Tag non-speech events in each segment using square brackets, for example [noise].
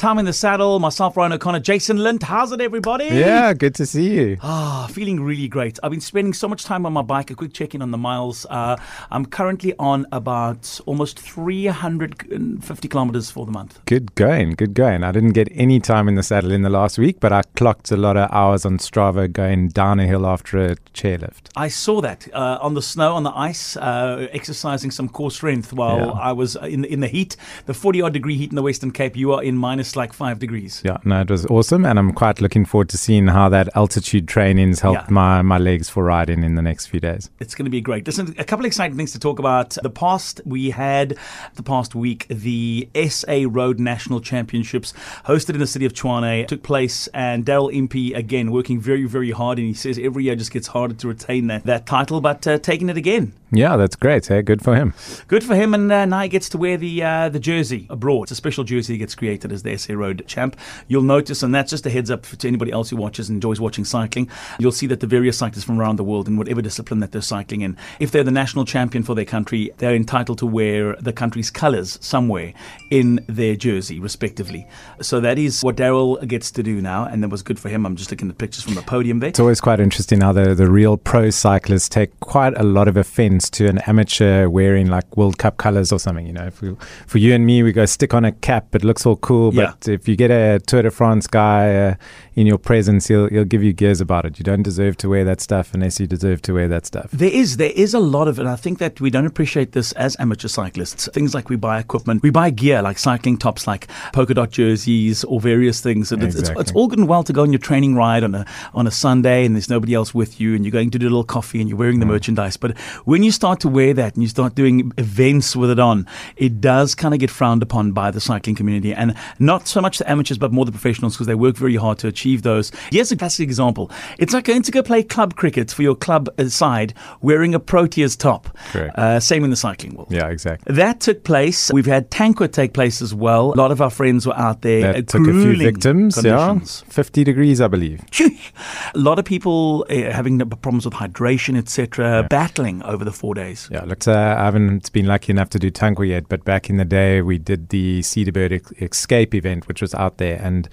Time in the saddle, myself, Ryan O'Connor, Jason Lind. How's it, everybody? Yeah, good to see you. Ah, feeling really great. I've been spending so much time on my bike. A quick check in on the miles. Uh, I'm currently on about almost 350 kilometers for the month. Good going, good going. I didn't get any time in the saddle in the last week, but I clocked a lot of hours on Strava going down a hill after a chairlift. I saw that uh, on the snow, on the ice, uh, exercising some core strength while Yeah. I was in in the heat, the 40 odd degree heat in the Western Cape. You are in minus like five degrees. Yeah, no, it was awesome, and I'm quite looking forward to seeing how that altitude training's helped Yeah. my, my legs for riding in the next few days. It's going to be great. Listen, a couple of exciting things to talk about. The past, we had the past week the SA Road National Championships hosted in the city of Tshwane took place, and Daryl Impey again working very, very hard. And he says every year just gets harder to retain that, that title, but uh, taking it again. Yeah, that's great. Hey, good for him. Good for him, and uh, now he gets to wear the uh, the jersey abroad. It's a special jersey that gets created as the SA Road champ. You'll notice, and that's just a heads up to anybody else who watches and enjoys watching cycling. You'll see that the various cyclists from around the world, in whatever discipline that they're cycling in, if they're the national champion for their country, they're entitled to wear the country's colours somewhere in their jersey, respectively. So that is what Daryl gets to do now, and that was good for him. I'm just looking at pictures from the podium there. It's always quite interesting how the, the real pro cyclists take quite a lot of to an amateur wearing like World Cup colors or something. You know, if we, for you and me, we go stick on a cap, it looks all cool. Yeah. But if you get a Tour de France guy uh, in your presence, he'll, he'll give you gears about it. You don't deserve to wear that stuff unless you deserve to wear that stuff. There is, there is a lot of it. I think that we don't appreciate this as amateur cyclists. Things like we buy equipment, we buy gear like cycling tops, like polka dot jerseys or various things. And it's, it's, it's all good and well to go on your training ride on a on a Sunday and there's nobody else with you and you're going to do a little coffee and you're wearing the merchandise. But when you start to wear that and you start doing events with it on, it does kind of get frowned upon by the cycling community and not so much the amateurs but more the professionals because they work very hard to achieve those. Here's a classic example. It's like going to go play club cricket for your club uh, side wearing a Proteas top. Uh, same in the cycling world. Yeah, exactly. That took place. We've had Tankwa take place as well. A lot of our friends were out there. uh, That took a few victims. conditions. Yeah, 50 degrees, I believe. [laughs] A lot of people uh, having problems with hydration, etc., battling over the four days. Yeah, look, uh, I haven't been lucky enough to do Tankwa yet, but back in the day, we did the Cederberg ex- Escape event, which was out there. And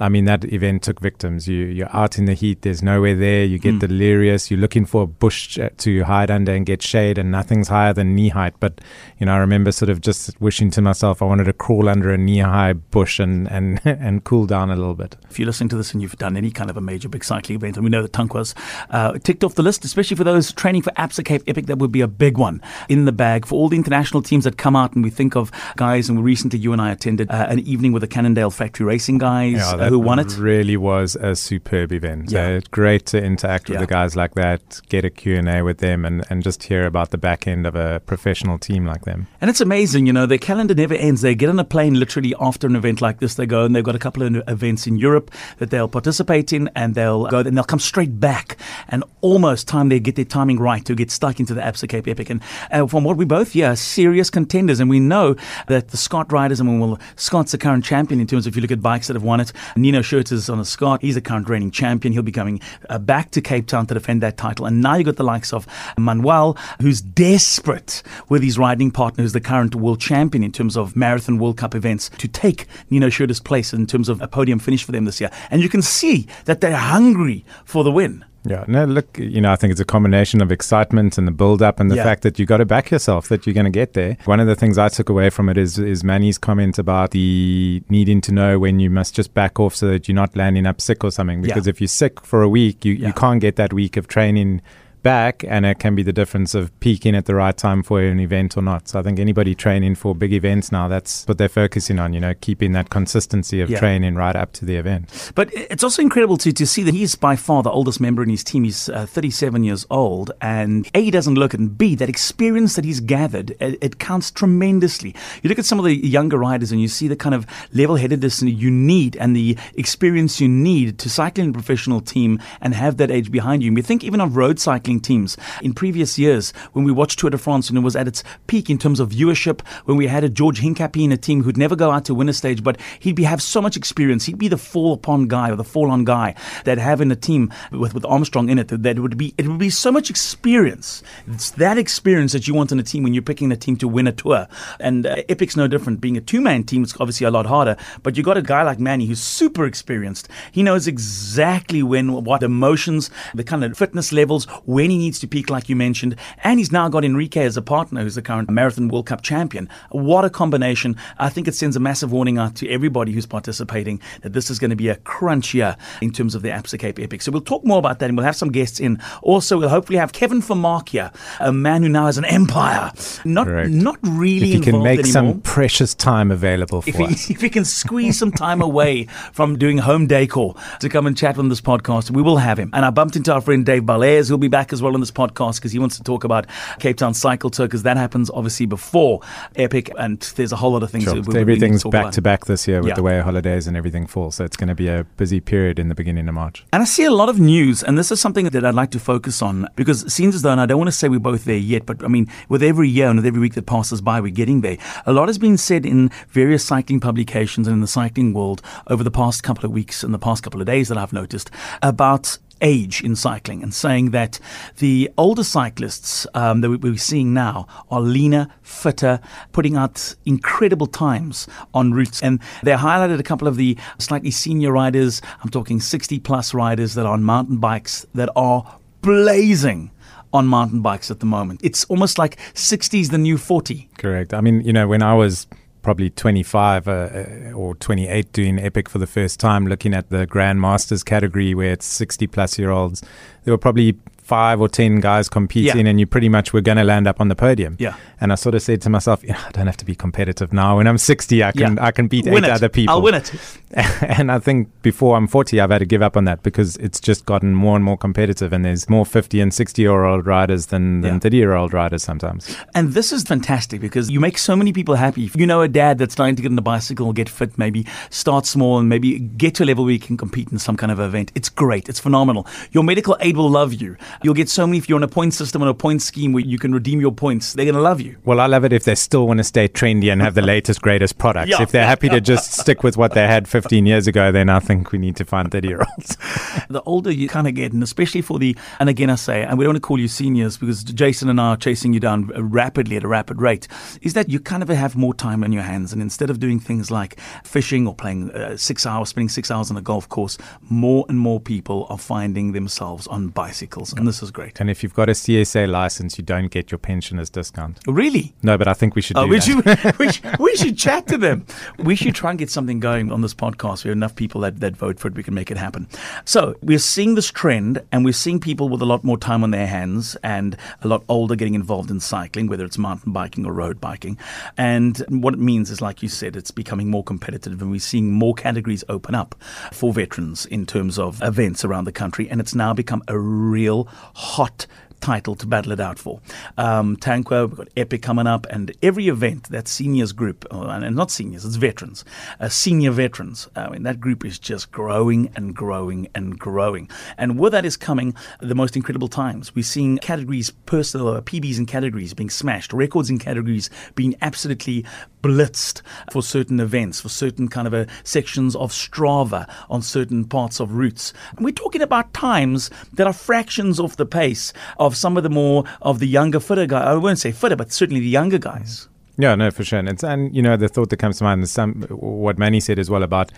I mean, that event took victims. You, you're out in the heat, there's nowhere there. You get Mm. delirious. You're looking for a bush uh, to hide under and get shade, and nothing's higher than knee height. But, you know, I remember sort of just wishing to myself, I wanted to crawl under a knee high bush and, and, [laughs] and cool down a little bit. If you're listening to this and you've done any kind of a major big cycling event, and we know that Tankwa's uh, ticked off the list, especially for those training for Absa Cape Epic, that would be a big one in the bag for all the international teams that come out. And we think of guys, and recently you and I attended uh, an evening with the Cannondale Factory Racing guys Yeah, that who won it. Really was a superb event. Yeah. Uh, great to interact with Yeah. the guys like that, get a Q&A with them and, and just hear about the back end of a professional team like them. And it's amazing, you know, their calendar never ends. They get on a plane literally after an event like this. They go and they've got a couple of events in Europe that they'll participate in and they'll go and they'll come straight back and almost time they get their timing right to get stuck into the Absa Cape Epic. And uh, from what we both hear, serious contenders. And we know that the Scott riders, I mean, well, Scott's the current champion in terms of if you look at bikes that have won it. Nino Schurter's on a Scott. He's the current reigning champion. He'll be coming uh, back to Cape Town to defend that title. And now you've got the likes of Manuel, who's desperate with his riding partner, who's the current world champion in terms of marathon World Cup events, to take Nino Schurter's place in terms of a podium finish for them this year. And you can see that they're hungry for the win. Yeah, no, look, you know, I think it's a combination of excitement and the build up and the Yeah. fact that you got to back yourself that you're going to get there. One of the things I took away from it is is Manny's comment about the needing to know when you must just back off so that you're not landing up sick or something. Because if you're sick for a week, you, Yeah. you can't get that week of training back and it can be the difference of peaking at the right time for an event or not. So I think anybody training for big events now, that's what they're focusing on, you know, keeping that consistency of Yeah. training right up to the event. But it's also incredible to, to see that he's by far the oldest member in his team. He's uh, 37 years old, and A, he doesn't look it, and B, that experience that he's gathered, it, it counts tremendously. You look at some of the younger riders and you see the kind of level headedness you need and the experience you need to cycle in a professional team and have that age behind you. And we think even of road cycling cycling teams. In previous years, when we watched Tour de France and it was at its peak in terms of viewership, when we had a George Hincapie in a team who'd never go out to win a stage, but he'd be have so much experience. He'd be the fall upon guy or the fall on guy that have in a team with, with Armstrong in it. That would be it would be so much experience. It's that experience that you want in a team when you're picking a team to win a tour. And uh, Epic's no different. Being a two man team, it's obviously a lot harder. But you got a guy like Manny who's super experienced. He knows exactly when, what emotions, the kind of fitness levels, when he needs to peak, like you mentioned. And he's now got Henrique as a partner, who's the current Marathon World Cup champion. What a combination. I think it sends a massive warning out to everybody who's participating that this is going to be a crunch year in terms of the Absa Cape Epic. So we'll talk more about that and we'll have some guests in. Also, we'll hopefully have Kevin Vermaak here, a man who now has an empire. Not, Correct. not really if you can make anymore some precious time available for if us. he, [laughs] if he can squeeze some time away from doing home decor to come and chat on this podcast, we will have him. And I bumped into our friend Dave Balez, who'll be back as well on this podcast because he wants to talk about Cape Town Cycle Tour because that happens obviously before Epic, and there's a whole lot of things. Sure. that we- to Everything's back about. to back this year with Yeah. the way holidays and everything fall. So it's going to be a busy period in the beginning of March. And I see a lot of news, and this is something that I'd like to focus on because it seems as though, and I don't want to say we're both there yet, but I mean, with every year and with every week that passes by, we're getting there. A lot has been said in various cycling publications and in the cycling world over the past couple of weeks and the past couple of days that I've noticed about age in cycling and saying that the older cyclists um, that we- we're seeing now are leaner, fitter, putting out incredible times on routes. And they highlighted a couple of the slightly senior riders. I'm talking 60 plus riders that are on mountain bikes that are blazing on mountain bikes at the moment. It's almost like 60 is the new 40. Correct. I mean, you know, when I was probably 25 uh, uh, or 28 doing Epic for the first time, looking at the Grand Masters category where it's 60 plus year olds, there were probably five or 10 guys competing Yeah. and you pretty much were going to land up on the podium. Yeah. And I sort of said to myself, yeah, I don't have to be competitive now. When I'm 60, I can, Yeah. I can beat Win eight it. other people. I'll win it. [laughs] and I think before I'm 40, I've had to give up on that because it's just gotten more and more competitive, and there's more 50 and 60 year old riders than, than Yeah. 30 year old riders sometimes. And this is fantastic because you make so many people happy. If you know a dad that's starting to get on the bicycle, get fit, maybe start small and maybe get to a level where you can compete in some kind of event. It's great. It's phenomenal. Your medical aid will love you. You'll get so many, if you're on a point system and a point scheme where you can redeem your points, they're going to love you. Well, I love it if they still want to stay trendy and have the latest, greatest products. Yeah. If they're happy to just stick with what they had 15 years ago, then I think we need to find 30 year olds. [laughs] the older you kind of get, and especially for the, and again, I say, and we don't want to call you seniors because Jason and I are chasing you down rapidly at a rapid rate, is that you kind of have more time on your hands. And instead of doing things like fishing or playing uh, six hours, spending six hours on a golf course, more and more people are finding themselves on bicycles. And this is great. And if you've got a CSA license, you don't get your pensioners discount. Really? No, but I think we should oh, do Oh, we, should, [laughs] we, should, we should chat to them. We should try and get something going on this podcast. We have enough people that, that vote for it. We can make it happen. So we're seeing this trend, and we're seeing people with a lot more time on their hands and a lot older getting involved in cycling, whether it's mountain biking or road biking. And what it means is, like you said, it's becoming more competitive, and we're seeing more categories open up for veterans in terms of events around the country. And it's now become a real hot title to battle it out for. Um, Tankwa, we've got Epic coming up, and every event that seniors group, uh, and not seniors, it's veterans, uh, senior veterans. I mean, that group is just growing and growing and growing. And with that is coming the most incredible times. We're seeing categories, personal uh, PBs in categories being smashed, records in categories being absolutely blitzed for certain events, for certain kind of uh, sections of Strava on certain parts of routes. And we're talking about times that are fractions of the pace of some of the more of the younger, fitter guys. I won't say fitter, but certainly the younger guys. Yeah, no, for sure. And, it's, and you know, the thought that comes to mind is some what Manny said as well about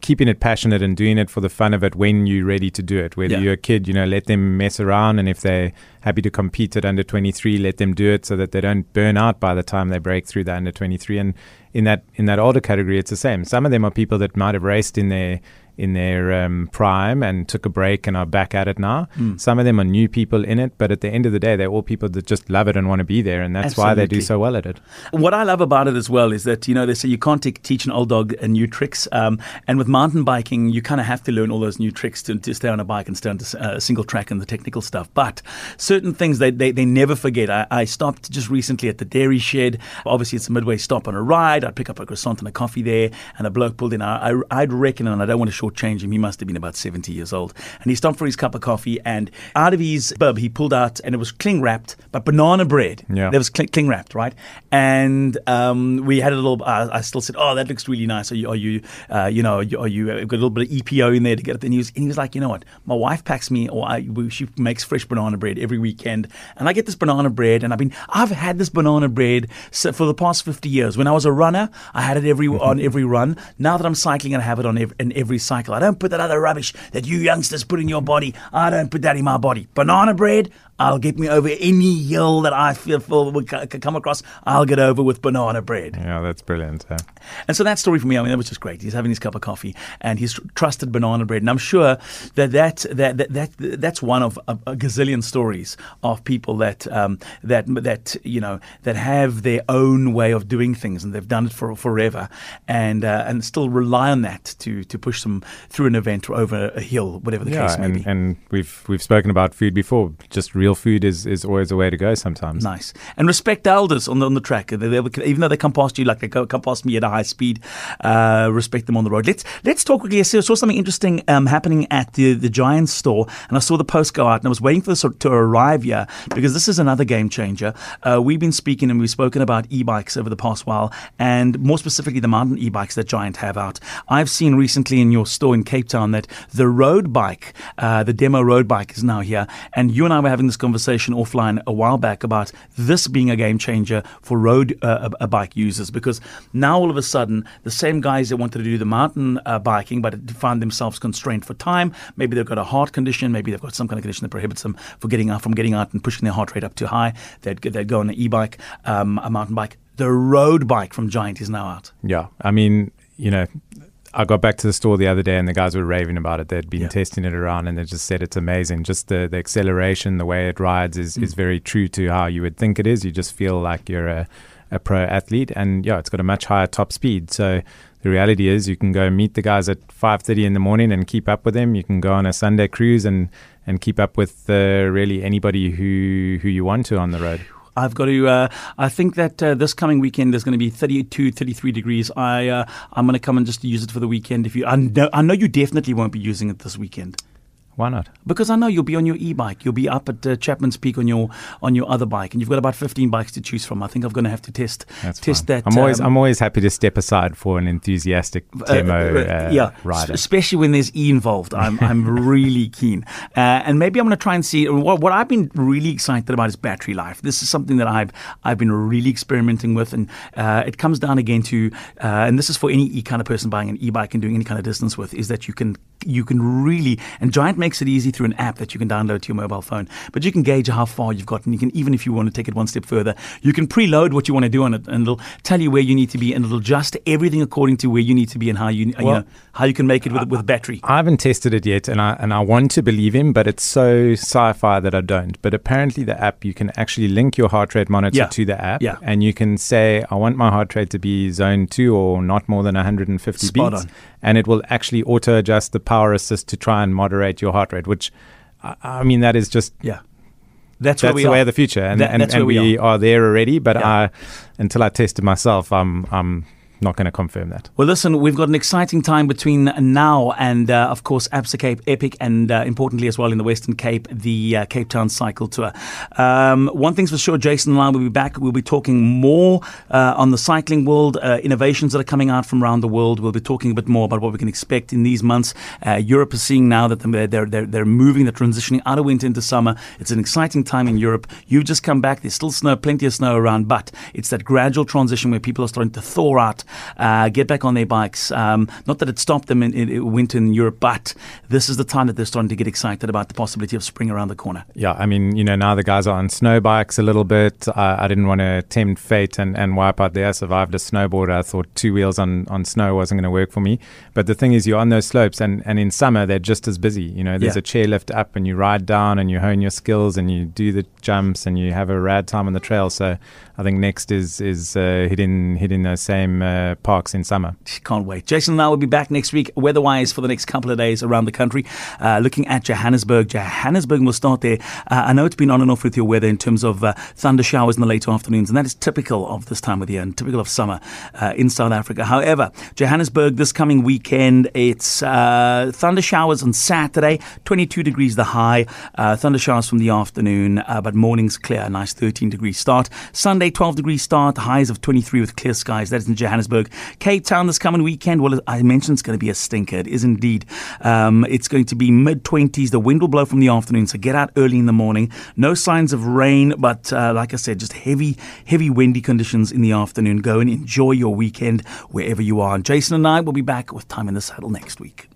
keeping it passionate and doing it for the fun of it when you're ready to do it. Whether Yeah. you're a kid, you know, let them mess around, and if they're happy to compete at under 23, let them do it so that they don't burn out by the time they break through the under 23. And in that in that older category, it's the same. Some of them are people that might have raced in their in their um, prime and took a break and are back at it now. Mm. Some of them are new people in it, but at the end of the day, they're all people that just love it and want to be there, and that's why they do so well at it. What I love about it as well is that, you know, they say you can't te- teach an old dog new tricks. Um, and with mountain biking, you kind of have to learn all those new tricks to, to stay on a bike and stay on a uh, single track and the technical stuff. But certain things they, they, they never forget. I, I stopped just recently at the dairy shed. Obviously, it's a midway stop on a ride. I'd pick up a croissant and a coffee there, and a bloke pulled in. I, I, I'd reckon, and I don't want to him, he must have been about 70 years old. And he stopped for his cup of coffee, and out of his bib, he pulled out, and it was cling wrapped, but banana bread. Yeah. There was cling, cling wrapped, right? And um, we had a little, uh, I still said, Oh, that looks really nice. Are you, are you, uh, you know, are you, are you uh, got a little bit of EPO in there to get it? And he was, and he was like, You know what? My wife packs me, or I, she makes fresh banana bread every weekend, and I get this banana bread, and I've been, I've had this banana bread for the past 50 years. When I was a runner, I had it every on every run. Now that I'm cycling, I have it on every, in every cycle. I don't put that other rubbish that you youngsters put in your body. I don't put that in my body. Banana bread, I'll get me over any hill that I feel, feel will c- c- come across. I'll get over with banana bread. Yeah, that's brilliant. huh? And so that story for me, I mean, that was just great. He's having his cup of coffee and he's trusted banana bread. And I'm sure that that, that, that, that that's one of a, a gazillion stories of people that, um, that, that, you know, that have their own way of doing things and they've done it for forever and, uh, and still rely on that to, to push them through an event or over a hill, whatever the case may and, be. and we've we've spoken about food before. Just real food is, is always a way to go sometimes. Nice. And respect elders on the, on the track. They, they, even though they come past you like they come past me at a high speed, uh, respect them on the road. Let's let's talk quickly. I saw something interesting um, happening at the, the Giants store, and I saw the post go out, and I was waiting for this to arrive here because this is another game changer. Uh, we've been speaking and we've spoken about e-bikes over the past while, and more specifically the mountain e-bikes that Giant have out. I've seen recently in your store in Cape Town that the road bike, uh, the demo road bike, is now here, and you and I were having this conversation offline a while back about this being a game changer for road uh, a, a bike users because now all of a sudden the same guys that wanted to do the mountain uh, biking but find themselves constrained for time, maybe they've got a heart condition, maybe they've got some kind of condition that prohibits them from getting out from getting out and pushing their heart rate up too high. They'd they'd go on an e-bike, um, a mountain bike. The road bike from Giant is now out. Yeah, I mean, you know, I got back to the store the other day and the guys were raving about it. They'd been Yeah. testing it around and they just said it's amazing. Just the, the acceleration, the way it rides is, Mm. is very true to how you would think it is. You just feel like you're a, a pro athlete and yeah, it's got a much higher top speed. So the reality is you can go meet the guys at 5.30 in the morning and keep up with them. You can go on a Sunday cruise and, and keep up with uh, really anybody who, who you want to on the road. I've got to. Uh, I think that uh, this coming weekend there's going to be 32, 33 degrees. I uh, I'm going to come and just use it for the weekend. If you, I know, I know you definitely won't be using it this weekend Why not? because I know you'll be on your e-bike. You'll be up at uh, Chapman's Peak on your on your other bike, and you've got about 15 bikes to choose from. I think I'm going to have to test That's test fine. that. I'm always um, I'm always happy to step aside for an enthusiastic uh, demo uh, uh, yeah, rider. s- especially when there's E involved. I'm I'm really keen, uh, and maybe I'm going to try and see what, what I've been really excited about is battery life. This is something that I've I've been really experimenting with, and uh, it comes down again to, uh, and this is for any e kind of person buying an e-bike and doing any kind of distance with, is that you can you can really and Giant makes it easy through an app that you can download to your mobile phone. But you can gauge how far you've gotten. You can even if you want to take it one step further, you can preload what you want to do on it, and it'll tell you where you need to be, and it'll adjust everything according to where you need to be and how you, you know how you can make it with with battery. I haven't tested it yet, and I and I want to believe him, but it's so sci-fi that I don't. But apparently, the app you can actually link your heart rate monitor Yeah. to the app, Yeah. and you can say, "I want my heart rate to be zone two or not more than 150 Spot beats," on. And it will actually auto adjust the power assist to try and moderate your heart rate. Which, I, mean, that is just Yeah, that's, where that's we the are. way of the future, and That- and, and we we are. there already. But Yeah. I, until I test it myself, I'm I'm not going to confirm that. Well, listen, we've got an exciting time between now and, uh, of course, Absa Cape Epic, and uh, importantly as well in the Western Cape, the uh, Cape Town Cycle Tour. Um, one thing's for sure, Jason and I will be back. We'll be talking more uh, on the cycling world, uh, innovations that are coming out from around the world. We'll be talking a bit more about what we can expect in these months. Uh, Europe is seeing now that they're, they're, they're, they're moving, they're transitioning out of winter into summer. It's an exciting time in Europe. You've just come back. There's still snow, plenty of snow around, but it's that gradual transition where people are starting to thaw out, uh, get back on their bikes. Um, not that it stopped them in, in, in winter in Europe, but this is the time that they're starting to get excited about the possibility of spring around the corner. Yeah, I mean, you know, now the guys are on snow bikes a little bit. I, I didn't want to tempt fate and, and wipe out there. I survived a snowboard. I thought two wheels on, on snow wasn't going to work for me. But the thing is, you're on those slopes, and, and in summer, they're just as busy. You know, there's Yeah. a chairlift up, and you ride down, and you hone your skills, and you do the jumps, and you have a rad time on the trail. So I think next is is uh, hitting hitting those same uh, parks in summer. Can't wait. Jason and I will be back next week, weather-wise, for the next couple of days around the country, uh, looking at Johannesburg. Johannesburg will start there. Uh, I know it's been on and off with your weather in terms of uh, thunder showers in the late afternoons, and that is typical of this time of the year and typical of summer uh, in South Africa. However, Johannesburg this coming weekend, it's uh, thunder showers on Saturday, 22 degrees the high, uh, thunder showers from the afternoon, but morning's clear, nice 13 degree start. Sunday, 12 degree start, highs of 23 with clear skies. That is in Johannesburg. Cape Town this coming weekend, well, I mentioned it's going to be a stinker. It is indeed. Um, it's going to be mid 20s. The wind will blow from the afternoon, so get out early in the morning. No signs of rain, but uh, like I said, just heavy, heavy windy conditions in the afternoon. Go and enjoy your weekend wherever you are. And Jason and I will be back with Time in the Saddle next week.